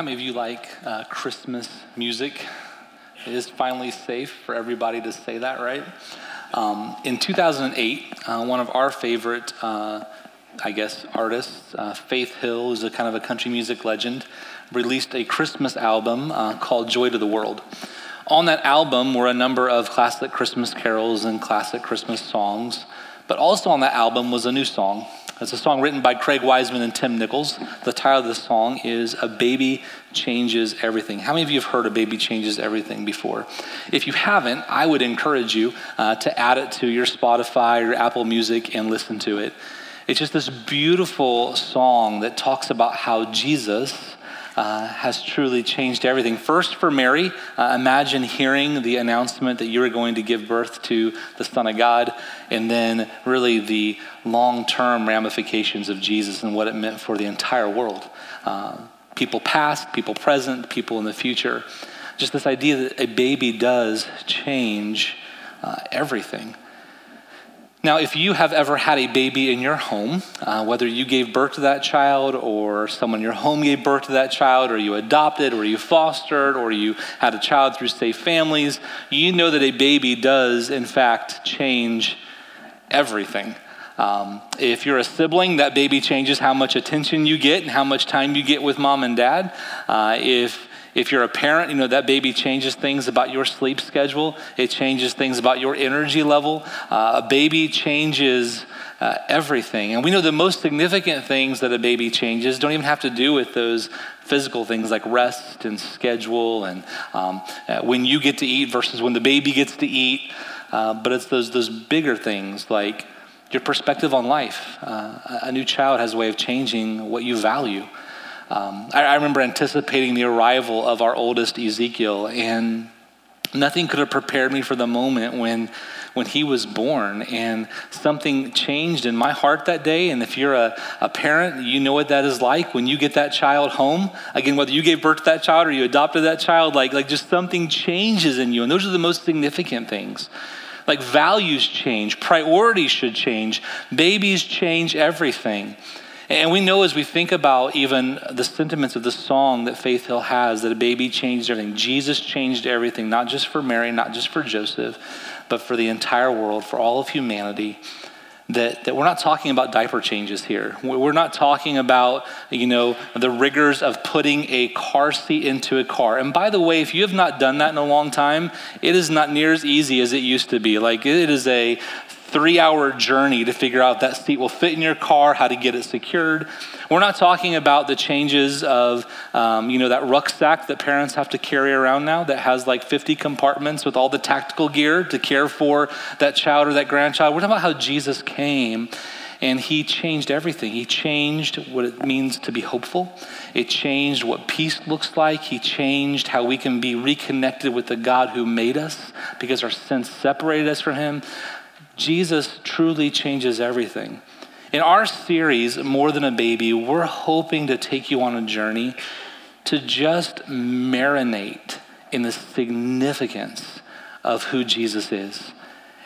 How many of you like uh, Christmas music? It is finally safe for everybody to say that, right? Um, in 2008, uh, one of our favorite, uh, I guess, artists, uh, Faith Hill, who's a kind of a country music legend, released a Christmas album uh, called Joy to the World. On that album were a number of classic Christmas carols and classic Christmas songs, but also on that album was a new song it's a song written by Craig Wiseman and Tim Nichols. The title of the song is A Baby Changes Everything. How many of you have heard A Baby Changes Everything before? If you haven't, I would encourage you uh, to add it to your Spotify or Apple Music and listen to it. It's just this beautiful song that talks about how Jesus uh, has truly changed everything. First, for Mary, uh, imagine hearing the announcement that you are going to give birth to the Son of God, and then really the long term ramifications of Jesus and what it meant for the entire world. Uh, people past, people present, people in the future. Just this idea that a baby does change uh, everything. Now, if you have ever had a baby in your home, uh, whether you gave birth to that child or someone in your home gave birth to that child, or you adopted, or you fostered, or you had a child through safe families, you know that a baby does, in fact, change everything. Um, if you're a sibling, that baby changes how much attention you get and how much time you get with mom and dad. Uh, if if you're a parent, you know that baby changes things about your sleep schedule. It changes things about your energy level. Uh, a baby changes uh, everything. And we know the most significant things that a baby changes don't even have to do with those physical things like rest and schedule and um, uh, when you get to eat versus when the baby gets to eat. Uh, but it's those, those bigger things like your perspective on life. Uh, a new child has a way of changing what you value. Um, I, I remember anticipating the arrival of our oldest Ezekiel, and nothing could have prepared me for the moment when when he was born. And something changed in my heart that day and if you're a, a parent you know what that is like when you get that child home. Again whether you gave birth to that child or you adopted that child like, like just something changes in you and those are the most significant things. Like values change priorities should change babies change everything and we know as we think about even the sentiments of the song that Faith Hill has, that a baby changed everything. Jesus changed everything, not just for Mary, not just for Joseph, but for the entire world, for all of humanity. That, that we're not talking about diaper changes here. We're not talking about, you know, the rigors of putting a car seat into a car. And by the way, if you have not done that in a long time, it is not near as easy as it used to be. Like it is a three hour journey to figure out that seat will fit in your car, how to get it secured. We're not talking about the changes of, um, you know, that rucksack that parents have to carry around now that has like 50 compartments with all the tactical gear to care for that child or that grandchild. We're talking about how Jesus came and he changed everything. He changed what it means to be hopeful. It changed what peace looks like. He changed how we can be reconnected with the God who made us because our sins separated us from him. Jesus truly changes everything. In our series, More Than a Baby, we're hoping to take you on a journey to just marinate in the significance of who Jesus is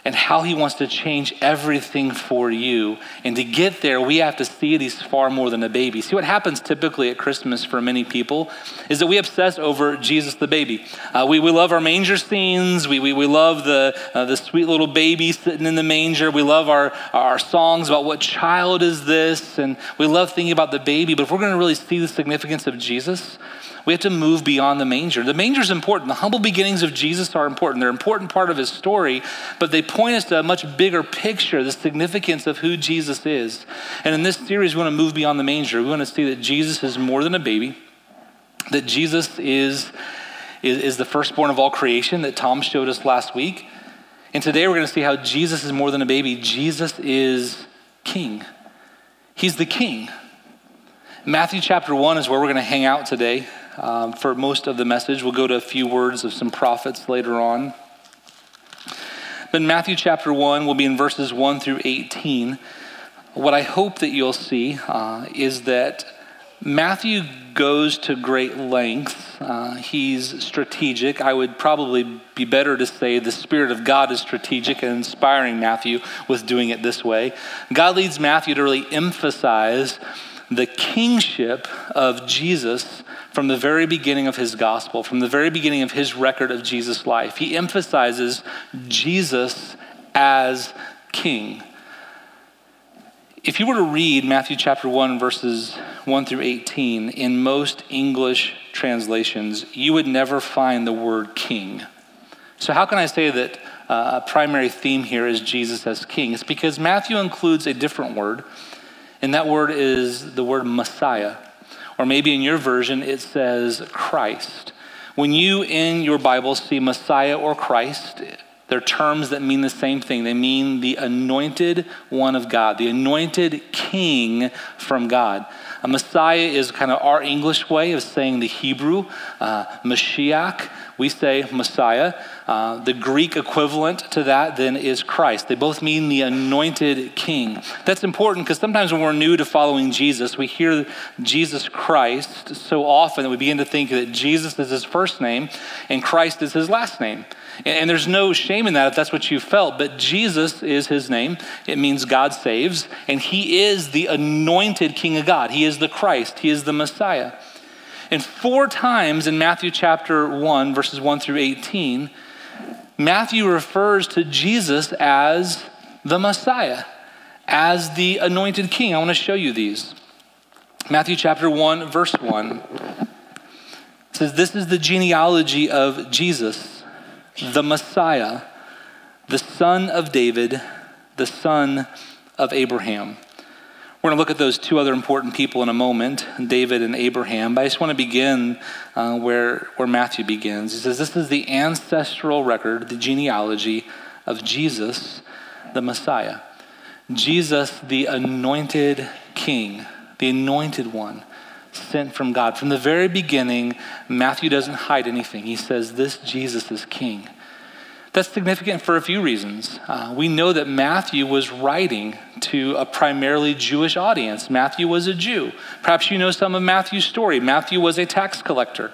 and how he wants to change everything for you. And to get there, we have to see these far more than a baby. See, what happens typically at Christmas for many people is that we obsess over Jesus the baby. Uh, we, we love our manger scenes. We, we, we love the, uh, the sweet little baby sitting in the manger. We love our, our songs about what child is this. And we love thinking about the baby. But if we're going to really see the significance of Jesus, we have to move beyond the manger. The manger is important. The humble beginnings of Jesus are important. They're an important part of his story, but they point us to a much bigger picture, the significance of who Jesus is. And in this series, we want to move beyond the manger. We want to see that Jesus is more than a baby, that Jesus is, is, is the firstborn of all creation that Tom showed us last week. And today we're going to see how Jesus is more than a baby. Jesus is king. He's the king. Matthew chapter 1 is where we're going to hang out today um, for most of the message. We'll go to a few words of some prophets later on. But in Matthew chapter 1, we'll be in verses 1 through 18. What I hope that you'll see uh, is that Matthew goes to great lengths. Uh, he's strategic. I would probably be better to say the Spirit of God is strategic and inspiring Matthew with doing it this way. God leads Matthew to really emphasize the kingship of Jesus from the very beginning of his gospel, from the very beginning of his record of Jesus' life. He emphasizes Jesus as king. If you were to read Matthew chapter 1, verses 1 through 18, in most English translations, you would never find the word king. So, how can I say that uh, a primary theme here is Jesus as king? It's because Matthew includes a different word, and that word is the word Messiah. Or maybe in your version, it says Christ. When you in your Bible see Messiah or Christ, they're terms that mean the same thing. They mean the anointed one of God, the anointed king from God. A Messiah is kind of our English way of saying the Hebrew, uh, Mashiach. We say Messiah. Uh, the Greek equivalent to that then is Christ. They both mean the anointed king. That's important because sometimes when we're new to following Jesus, we hear Jesus Christ so often that we begin to think that Jesus is his first name and Christ is his last name. And there's no shame in that if that's what you felt, but Jesus is his name. It means God saves, and he is the anointed King of God. He is the Christ, he is the Messiah. And four times in Matthew chapter 1, verses 1 through 18, Matthew refers to Jesus as the Messiah, as the anointed king. I want to show you these. Matthew chapter 1, verse 1 says, This is the genealogy of Jesus the Messiah, the son of David, the son of Abraham. We're going to look at those two other important people in a moment, David and Abraham. But I just want to begin uh, where, where Matthew begins. He says, This is the ancestral record, the genealogy of Jesus, the Messiah. Jesus, the anointed king, the anointed one sent from God. From the very beginning, Matthew doesn't hide anything. He says, This Jesus is king. That's significant for a few reasons. Uh, we know that Matthew was writing to a primarily Jewish audience. Matthew was a Jew. Perhaps you know some of Matthew's story. Matthew was a tax collector.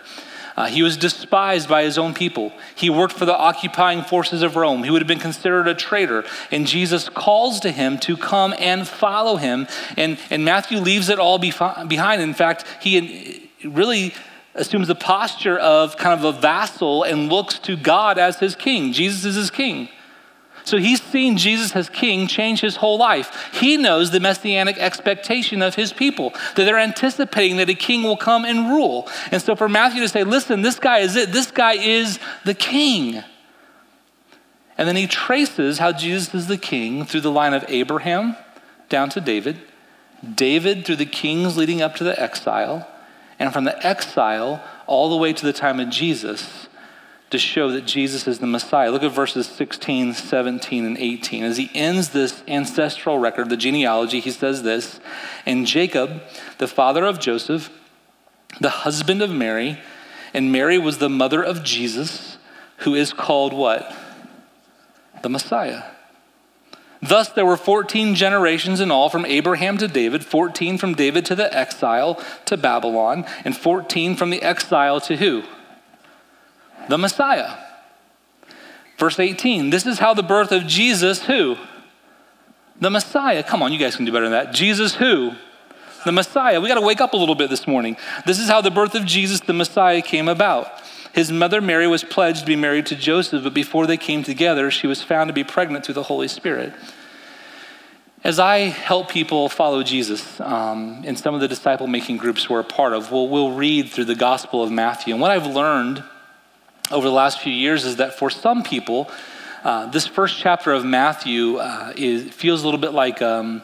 Uh, he was despised by his own people. He worked for the occupying forces of Rome. He would have been considered a traitor. And Jesus calls to him to come and follow him. And, and Matthew leaves it all behind. In fact, he really assumes the posture of kind of a vassal and looks to God as his king. Jesus is his king. So he's seen Jesus as king change his whole life. He knows the messianic expectation of his people, that they're anticipating that a king will come and rule. And so for Matthew to say, listen, this guy is it, this guy is the king. And then he traces how Jesus is the king through the line of Abraham down to David, David through the kings leading up to the exile, and from the exile all the way to the time of Jesus to show that Jesus is the Messiah. Look at verses 16, 17, and 18. As he ends this ancestral record, the genealogy, he says this And Jacob, the father of Joseph, the husband of Mary, and Mary was the mother of Jesus, who is called what? The Messiah. Thus, there were 14 generations in all from Abraham to David, 14 from David to the exile to Babylon, and 14 from the exile to who? The Messiah. Verse 18 this is how the birth of Jesus, who? The Messiah. Come on, you guys can do better than that. Jesus, who? The Messiah. We got to wake up a little bit this morning. This is how the birth of Jesus, the Messiah, came about. His mother Mary was pledged to be married to Joseph, but before they came together, she was found to be pregnant through the Holy Spirit. As I help people follow Jesus um, in some of the disciple making groups we're a part of, we'll, we'll read through the Gospel of Matthew. And what I've learned over the last few years is that for some people, uh, this first chapter of Matthew uh, is, feels a little bit like um,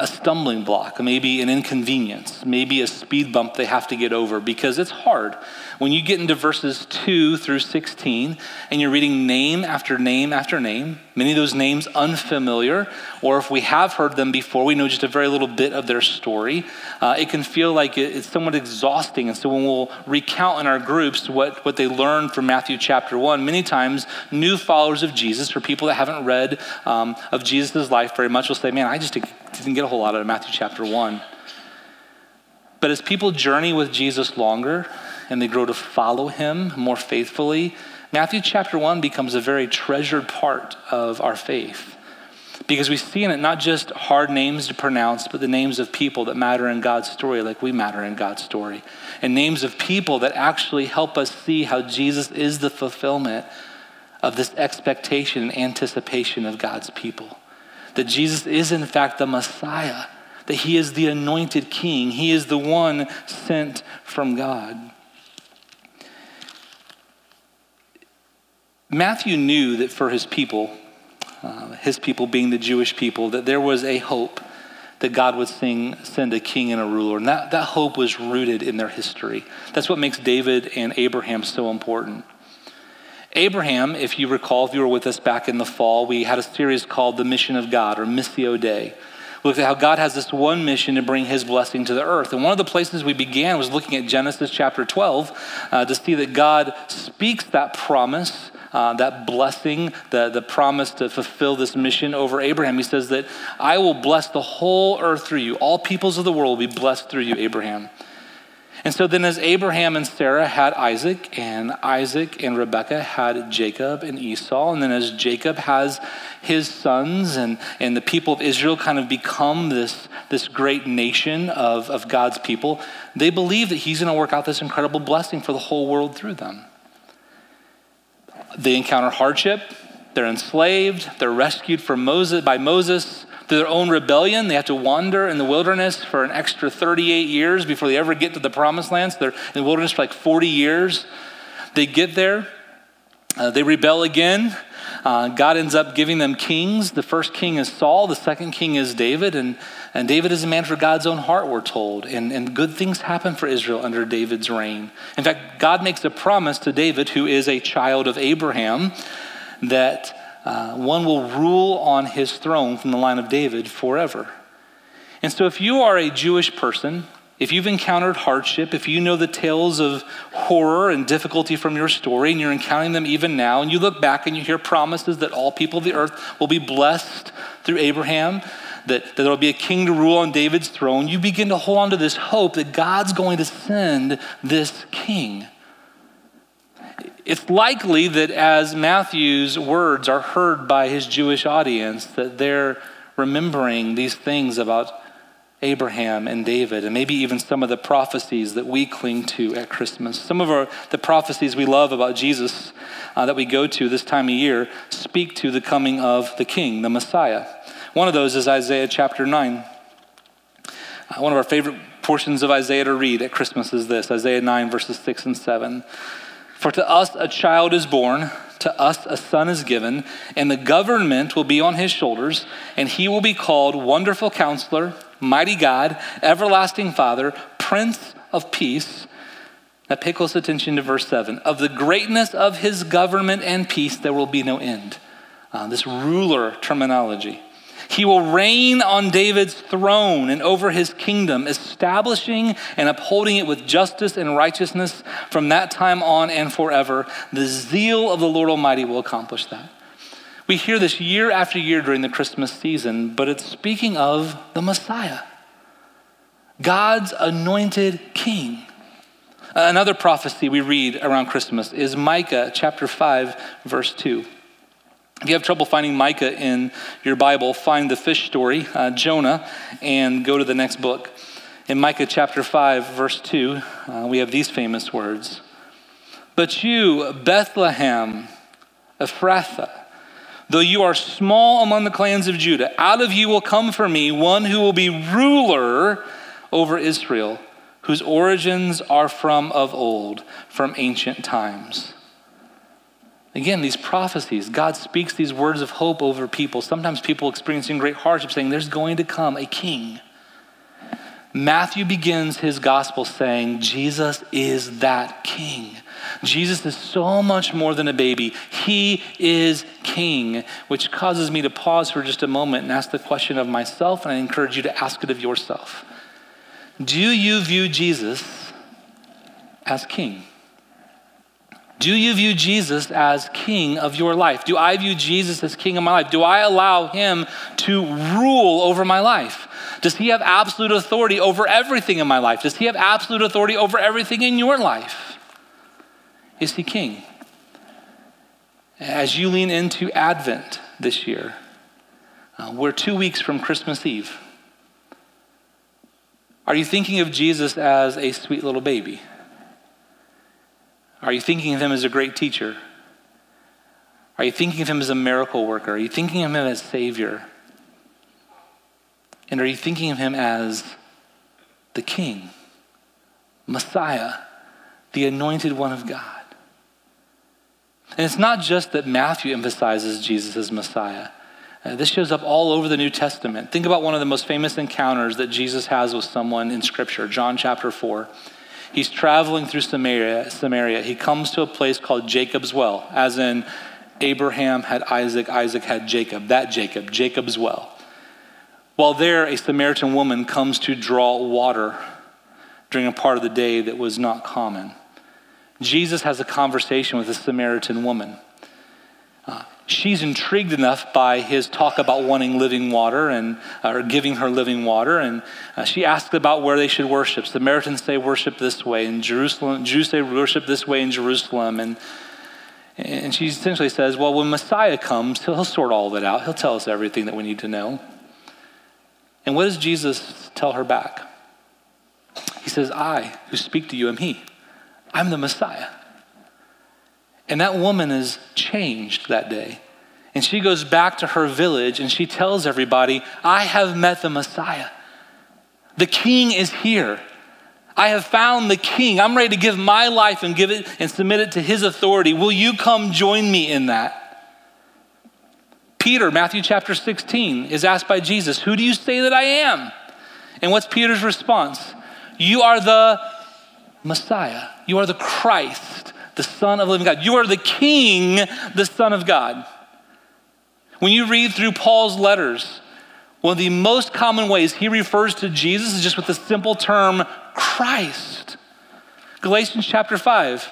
a stumbling block, maybe an inconvenience, maybe a speed bump they have to get over because it's hard. When you get into verses 2 through 16 and you're reading name after name after name, many of those names unfamiliar, or if we have heard them before, we know just a very little bit of their story, uh, it can feel like it's somewhat exhausting. And so when we'll recount in our groups what, what they learned from Matthew chapter 1, many times new followers of Jesus or people that haven't read um, of Jesus' life very much will say, Man, I just didn't get a whole lot out of Matthew chapter 1. But as people journey with Jesus longer and they grow to follow him more faithfully, Matthew chapter 1 becomes a very treasured part of our faith. Because we see in it not just hard names to pronounce, but the names of people that matter in God's story, like we matter in God's story. And names of people that actually help us see how Jesus is the fulfillment of this expectation and anticipation of God's people. That Jesus is, in fact, the Messiah, that he is the anointed king, he is the one sent from God. Matthew knew that for his people, uh, his people being the Jewish people, that there was a hope that God would sing, send a king and a ruler. And that, that hope was rooted in their history. That's what makes David and Abraham so important. Abraham, if you recall, if you were with us back in the fall, we had a series called The Mission of God or Missio Dei. We looked at how God has this one mission to bring his blessing to the earth. And one of the places we began was looking at Genesis chapter 12 uh, to see that God speaks that promise uh, that blessing, the, the promise to fulfill this mission over Abraham. He says that I will bless the whole earth through you. All peoples of the world will be blessed through you, Abraham. And so then, as Abraham and Sarah had Isaac, and Isaac and Rebekah had Jacob and Esau, and then as Jacob has his sons, and, and the people of Israel kind of become this, this great nation of, of God's people, they believe that he's going to work out this incredible blessing for the whole world through them. They encounter hardship, they're enslaved, they're rescued from Moses, by Moses through their own rebellion. They have to wander in the wilderness for an extra 38 years before they ever get to the promised lands. they're in the wilderness for like 40 years. They get there, uh, they rebel again. Uh, God ends up giving them kings. The first king is Saul, the second king is David, and, and David is a man for God's own heart, we're told. And, and good things happen for Israel under David's reign. In fact, God makes a promise to David, who is a child of Abraham, that uh, one will rule on his throne from the line of David forever. And so, if you are a Jewish person, if you've encountered hardship, if you know the tales of horror and difficulty from your story, and you're encountering them even now, and you look back and you hear promises that all people of the earth will be blessed through Abraham, that, that there will be a king to rule on David's throne, you begin to hold on to this hope that God's going to send this king. It's likely that as Matthew's words are heard by his Jewish audience, that they're remembering these things about Abraham and David, and maybe even some of the prophecies that we cling to at Christmas. Some of our, the prophecies we love about Jesus uh, that we go to this time of year speak to the coming of the King, the Messiah. One of those is Isaiah chapter 9. Uh, one of our favorite portions of Isaiah to read at Christmas is this Isaiah 9, verses 6 and 7. For to us a child is born to us a son is given, and the government will be on his shoulders, and he will be called Wonderful Counselor, Mighty God, Everlasting Father, Prince of Peace. Now pay close attention to verse 7. Of the greatness of his government and peace, there will be no end. Uh, this ruler terminology. He will reign on David's throne and over his kingdom, establishing and upholding it with justice and righteousness from that time on and forever. The zeal of the Lord Almighty will accomplish that. We hear this year after year during the Christmas season, but it's speaking of the Messiah, God's anointed king. Another prophecy we read around Christmas is Micah chapter 5, verse 2. If you have trouble finding Micah in your Bible, find the fish story, uh, Jonah, and go to the next book. In Micah chapter 5, verse 2, uh, we have these famous words But you, Bethlehem, Ephrathah, though you are small among the clans of Judah, out of you will come for me one who will be ruler over Israel, whose origins are from of old, from ancient times. Again, these prophecies, God speaks these words of hope over people. Sometimes people experiencing great hardship saying, There's going to come a king. Matthew begins his gospel saying, Jesus is that king. Jesus is so much more than a baby. He is king, which causes me to pause for just a moment and ask the question of myself, and I encourage you to ask it of yourself. Do you view Jesus as king? Do you view Jesus as king of your life? Do I view Jesus as king of my life? Do I allow him to rule over my life? Does he have absolute authority over everything in my life? Does he have absolute authority over everything in your life? Is he king? As you lean into Advent this year, Uh, we're two weeks from Christmas Eve. Are you thinking of Jesus as a sweet little baby? Are you thinking of him as a great teacher? Are you thinking of him as a miracle worker? Are you thinking of him as Savior? And are you thinking of him as the King, Messiah, the anointed one of God? And it's not just that Matthew emphasizes Jesus as Messiah. Uh, this shows up all over the New Testament. Think about one of the most famous encounters that Jesus has with someone in Scripture, John chapter 4. He's traveling through Samaria. Samaria. He comes to a place called Jacob's Well, as in Abraham had Isaac, Isaac had Jacob. That Jacob, Jacob's Well. While there, a Samaritan woman comes to draw water during a part of the day that was not common. Jesus has a conversation with a Samaritan woman. Uh, she's intrigued enough by his talk about wanting living water and or giving her living water, and uh, she asks about where they should worship. Samaritans say worship this way, and Jerusalem Jews say worship this way in Jerusalem, and and she essentially says, well, when Messiah comes, he'll, he'll sort all of it out. He'll tell us everything that we need to know. And what does Jesus tell her back? He says, I who speak to you am he. I'm the Messiah. And that woman is changed that day. And she goes back to her village and she tells everybody, I have met the Messiah. The king is here. I have found the king. I'm ready to give my life and give it and submit it to his authority. Will you come join me in that? Peter, Matthew chapter 16, is asked by Jesus, Who do you say that I am? And what's Peter's response? You are the Messiah. You are the Christ, the Son of the living God. You are the King, the Son of God. When you read through Paul's letters, one of the most common ways he refers to Jesus is just with the simple term Christ. Galatians chapter 5.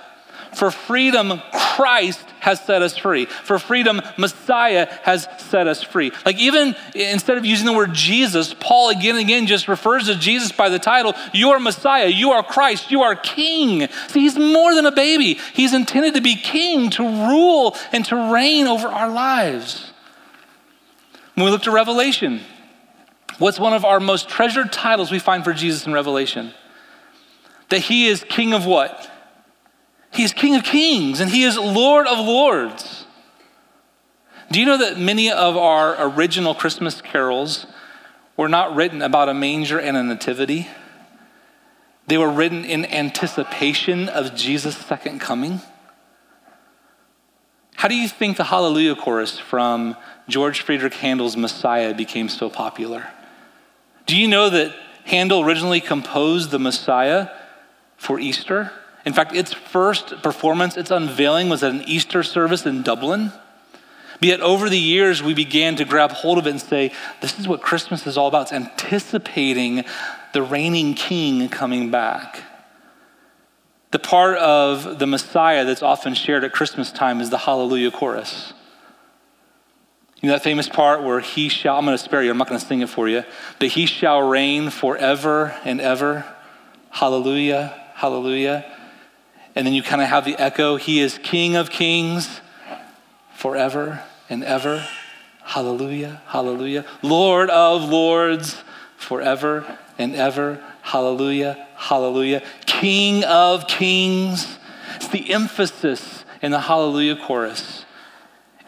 For freedom, Christ has set us free. For freedom, Messiah has set us free. Like, even instead of using the word Jesus, Paul again and again just refers to Jesus by the title You are Messiah, you are Christ, you are King. See, he's more than a baby. He's intended to be King, to rule and to reign over our lives. When we look to Revelation, what's one of our most treasured titles we find for Jesus in Revelation? That he is King of what? He is King of Kings and He is Lord of Lords. Do you know that many of our original Christmas carols were not written about a manger and a nativity? They were written in anticipation of Jesus' second coming. How do you think the Hallelujah chorus from George Friedrich Handel's Messiah became so popular? Do you know that Handel originally composed the Messiah for Easter? In fact, its first performance, its unveiling, was at an Easter service in Dublin. But yet, over the years, we began to grab hold of it and say, this is what Christmas is all about. It's anticipating the reigning king coming back. The part of the Messiah that's often shared at Christmas time is the Hallelujah chorus. You know that famous part where he shall, I'm going to spare you, I'm not going to sing it for you, but he shall reign forever and ever. Hallelujah, hallelujah. And then you kind of have the echo He is King of kings forever and ever. Hallelujah, hallelujah. Lord of lords forever and ever. Hallelujah, hallelujah. King of kings. It's the emphasis in the hallelujah chorus.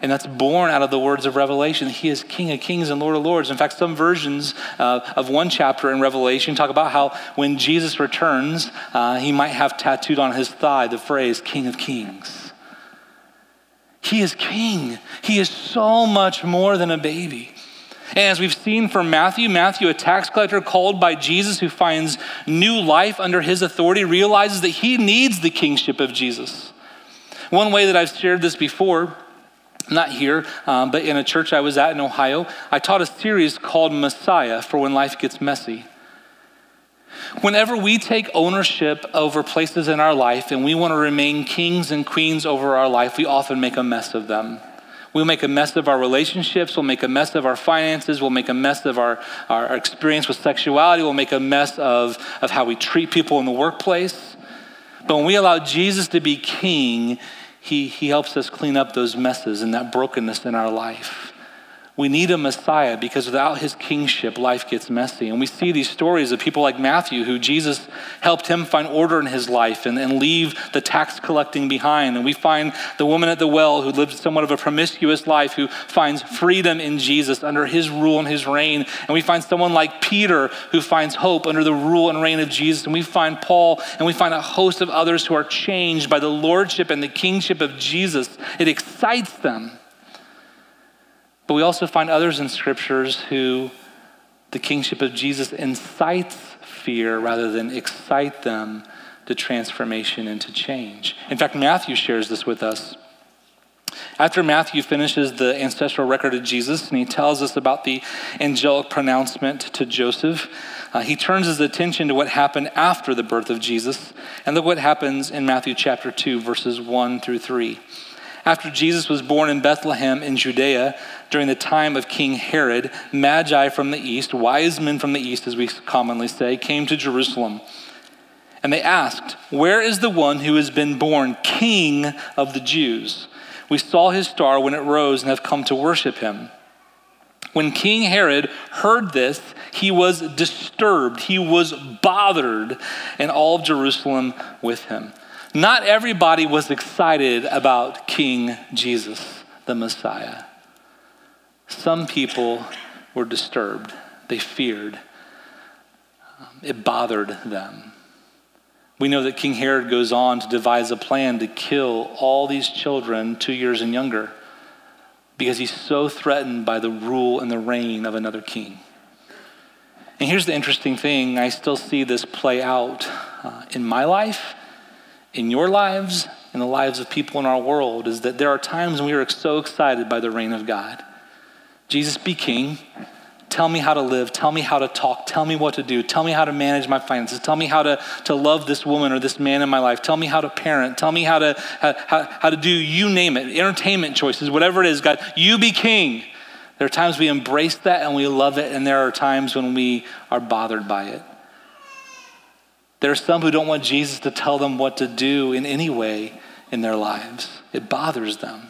And that's born out of the words of Revelation. He is King of kings and Lord of lords. In fact, some versions uh, of one chapter in Revelation talk about how when Jesus returns, uh, he might have tattooed on his thigh the phrase King of kings. He is king. He is so much more than a baby. And as we've seen from Matthew, Matthew, a tax collector called by Jesus who finds new life under his authority, realizes that he needs the kingship of Jesus. One way that I've shared this before not here, um, but in a church I was at in Ohio, I taught a series called Messiah for when life gets messy. Whenever we take ownership over places in our life and we want to remain kings and queens over our life, we often make a mess of them. We'll make a mess of our relationships. We'll make a mess of our finances. We'll make a mess of our, our experience with sexuality. We'll make a mess of, of how we treat people in the workplace. But when we allow Jesus to be king, he, he helps us clean up those messes and that brokenness in our life. We need a Messiah because without his kingship, life gets messy. And we see these stories of people like Matthew, who Jesus helped him find order in his life and, and leave the tax collecting behind. And we find the woman at the well who lived somewhat of a promiscuous life, who finds freedom in Jesus under his rule and his reign. And we find someone like Peter who finds hope under the rule and reign of Jesus. And we find Paul and we find a host of others who are changed by the lordship and the kingship of Jesus. It excites them. But we also find others in scriptures who the kingship of Jesus incites fear rather than excite them to transformation and to change. In fact, Matthew shares this with us. After Matthew finishes the ancestral record of Jesus and he tells us about the angelic pronouncement to Joseph, uh, he turns his attention to what happened after the birth of Jesus. And look what happens in Matthew chapter 2, verses 1 through 3. After Jesus was born in Bethlehem in Judea during the time of King Herod, Magi from the east, wise men from the east, as we commonly say, came to Jerusalem. And they asked, Where is the one who has been born King of the Jews? We saw his star when it rose and have come to worship him. When King Herod heard this, he was disturbed, he was bothered, and all of Jerusalem with him. Not everybody was excited about King Jesus, the Messiah. Some people were disturbed, they feared, um, it bothered them. We know that King Herod goes on to devise a plan to kill all these children two years and younger because he's so threatened by the rule and the reign of another king. And here's the interesting thing I still see this play out uh, in my life in your lives, in the lives of people in our world, is that there are times when we are so excited by the reign of God. Jesus, be king. Tell me how to live. Tell me how to talk. Tell me what to do. Tell me how to manage my finances. Tell me how to, to love this woman or this man in my life. Tell me how to parent. Tell me how to, how, how, how to do, you name it, entertainment choices, whatever it is. God, you be king. There are times we embrace that and we love it, and there are times when we are bothered by it. There are some who don't want Jesus to tell them what to do in any way in their lives. It bothers them.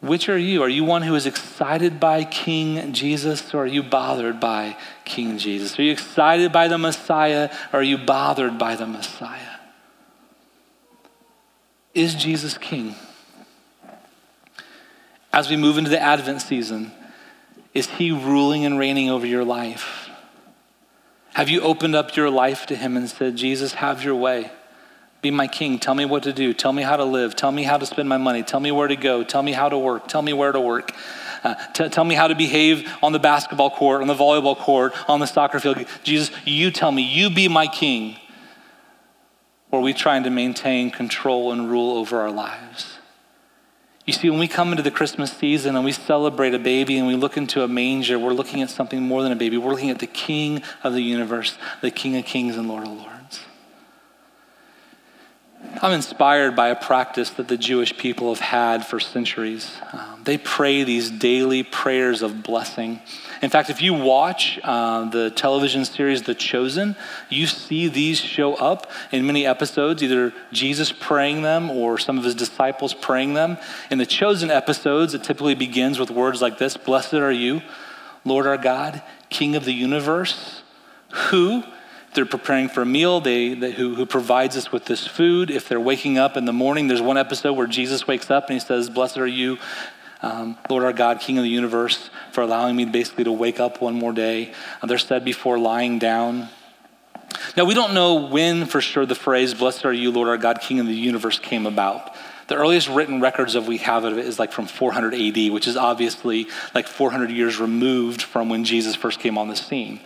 Which are you? Are you one who is excited by King Jesus or are you bothered by King Jesus? Are you excited by the Messiah or are you bothered by the Messiah? Is Jesus King? As we move into the Advent season, is he ruling and reigning over your life? Have you opened up your life to Him and said, Jesus, have your way? Be my king. Tell me what to do. Tell me how to live. Tell me how to spend my money. Tell me where to go. Tell me how to work. Tell me where to work. Uh, t- tell me how to behave on the basketball court, on the volleyball court, on the soccer field. Jesus, you tell me. You be my king. Or are we trying to maintain control and rule over our lives? You see, when we come into the Christmas season and we celebrate a baby and we look into a manger, we're looking at something more than a baby. We're looking at the King of the universe, the King of kings and Lord of lords. I'm inspired by a practice that the Jewish people have had for centuries. Um, they pray these daily prayers of blessing. In fact, if you watch uh, the television series The Chosen, you see these show up in many episodes, either Jesus praying them or some of his disciples praying them. In the Chosen episodes, it typically begins with words like this Blessed are you, Lord our God, King of the universe, who they're preparing for a meal, they, they, who, who provides us with this food. If they're waking up in the morning, there's one episode where Jesus wakes up and he says, Blessed are you, um, Lord our God, King of the universe, for allowing me basically to wake up one more day. Uh, they're said before lying down. Now, we don't know when for sure the phrase, Blessed are you, Lord our God, King of the universe, came about. The earliest written records of we have of it is like from 400 AD, which is obviously like 400 years removed from when Jesus first came on the scene.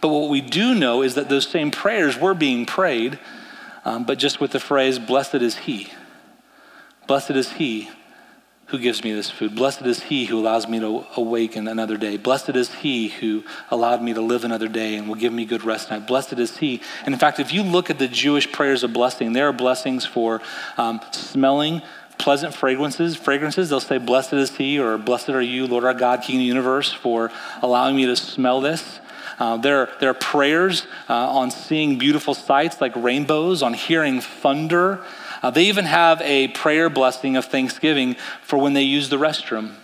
But what we do know is that those same prayers were being prayed, um, but just with the phrase, Blessed is He. Blessed is He who gives me this food. Blessed is he who allows me to awaken another day. Blessed is he who allowed me to live another day and will give me good rest tonight. Blessed is he. And in fact, if you look at the Jewish prayers of blessing, there are blessings for um, smelling pleasant fragrances. Fragrances, they'll say, Blessed is he, or Blessed are you, Lord our God, King of the universe, for allowing me to smell this. Uh, there, there are prayers uh, on seeing beautiful sights like rainbows, on hearing thunder. Uh, they even have a prayer blessing of thanksgiving for when they use the restroom.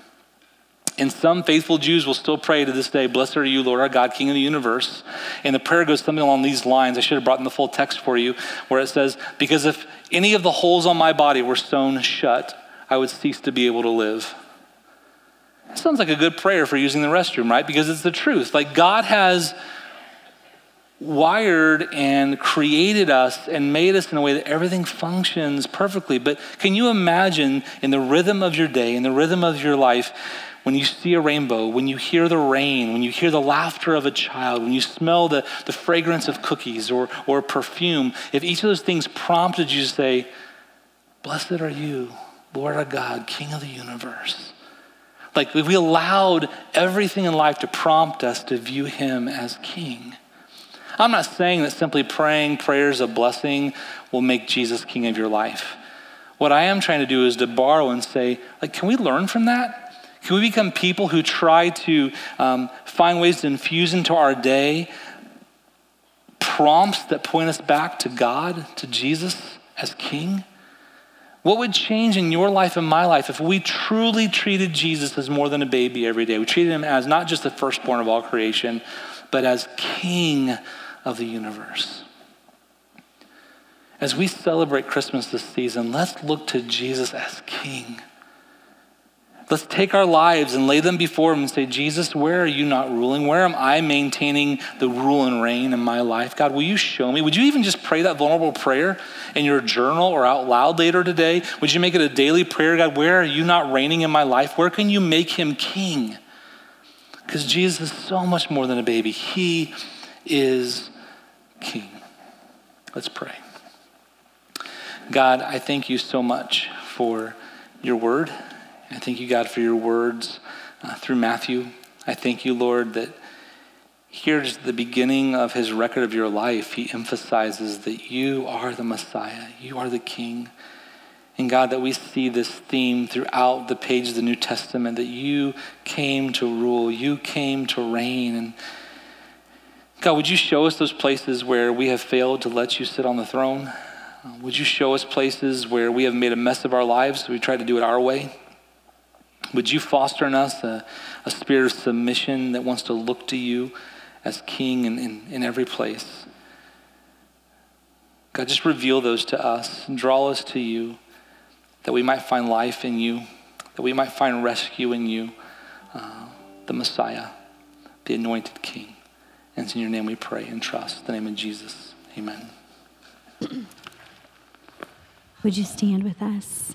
And some faithful Jews will still pray to this day, Blessed are you, Lord our God, King of the universe. And the prayer goes something along these lines. I should have brought in the full text for you, where it says, Because if any of the holes on my body were sewn shut, I would cease to be able to live. That sounds like a good prayer for using the restroom, right? Because it's the truth. Like God has wired and created us and made us in a way that everything functions perfectly. But can you imagine in the rhythm of your day, in the rhythm of your life, when you see a rainbow, when you hear the rain, when you hear the laughter of a child, when you smell the, the fragrance of cookies or, or perfume, if each of those things prompted you to say, Blessed are you, Lord our God, King of the universe. Like we allowed everything in life to prompt us to view him as king. I'm not saying that simply praying prayers of blessing will make Jesus king of your life. What I am trying to do is to borrow and say, like, can we learn from that? Can we become people who try to um, find ways to infuse into our day prompts that point us back to God, to Jesus as King? What would change in your life and my life if we truly treated Jesus as more than a baby every day? We treated him as not just the firstborn of all creation, but as King of the universe. As we celebrate Christmas this season, let's look to Jesus as King. Let's take our lives and lay them before Him and say, Jesus, where are you not ruling? Where am I maintaining the rule and reign in my life? God, will you show me? Would you even just pray that vulnerable prayer in your journal or out loud later today? Would you make it a daily prayer? God, where are you not reigning in my life? Where can you make Him King? Because Jesus is so much more than a baby, He is King. Let's pray. God, I thank you so much for your word. I thank you, God, for your words uh, through Matthew. I thank you, Lord, that here's the beginning of his record of your life. He emphasizes that you are the Messiah, you are the King. And God, that we see this theme throughout the pages of the New Testament that you came to rule, you came to reign. And God, would you show us those places where we have failed to let you sit on the throne? Would you show us places where we have made a mess of our lives, so we try to do it our way? Would you foster in us a, a spirit of submission that wants to look to you as King in, in, in every place? God, just reveal those to us and draw us to you that we might find life in you, that we might find rescue in you, uh, the Messiah, the anointed King. And it's in your name we pray and trust. In the name of Jesus. Amen. Would you stand with us?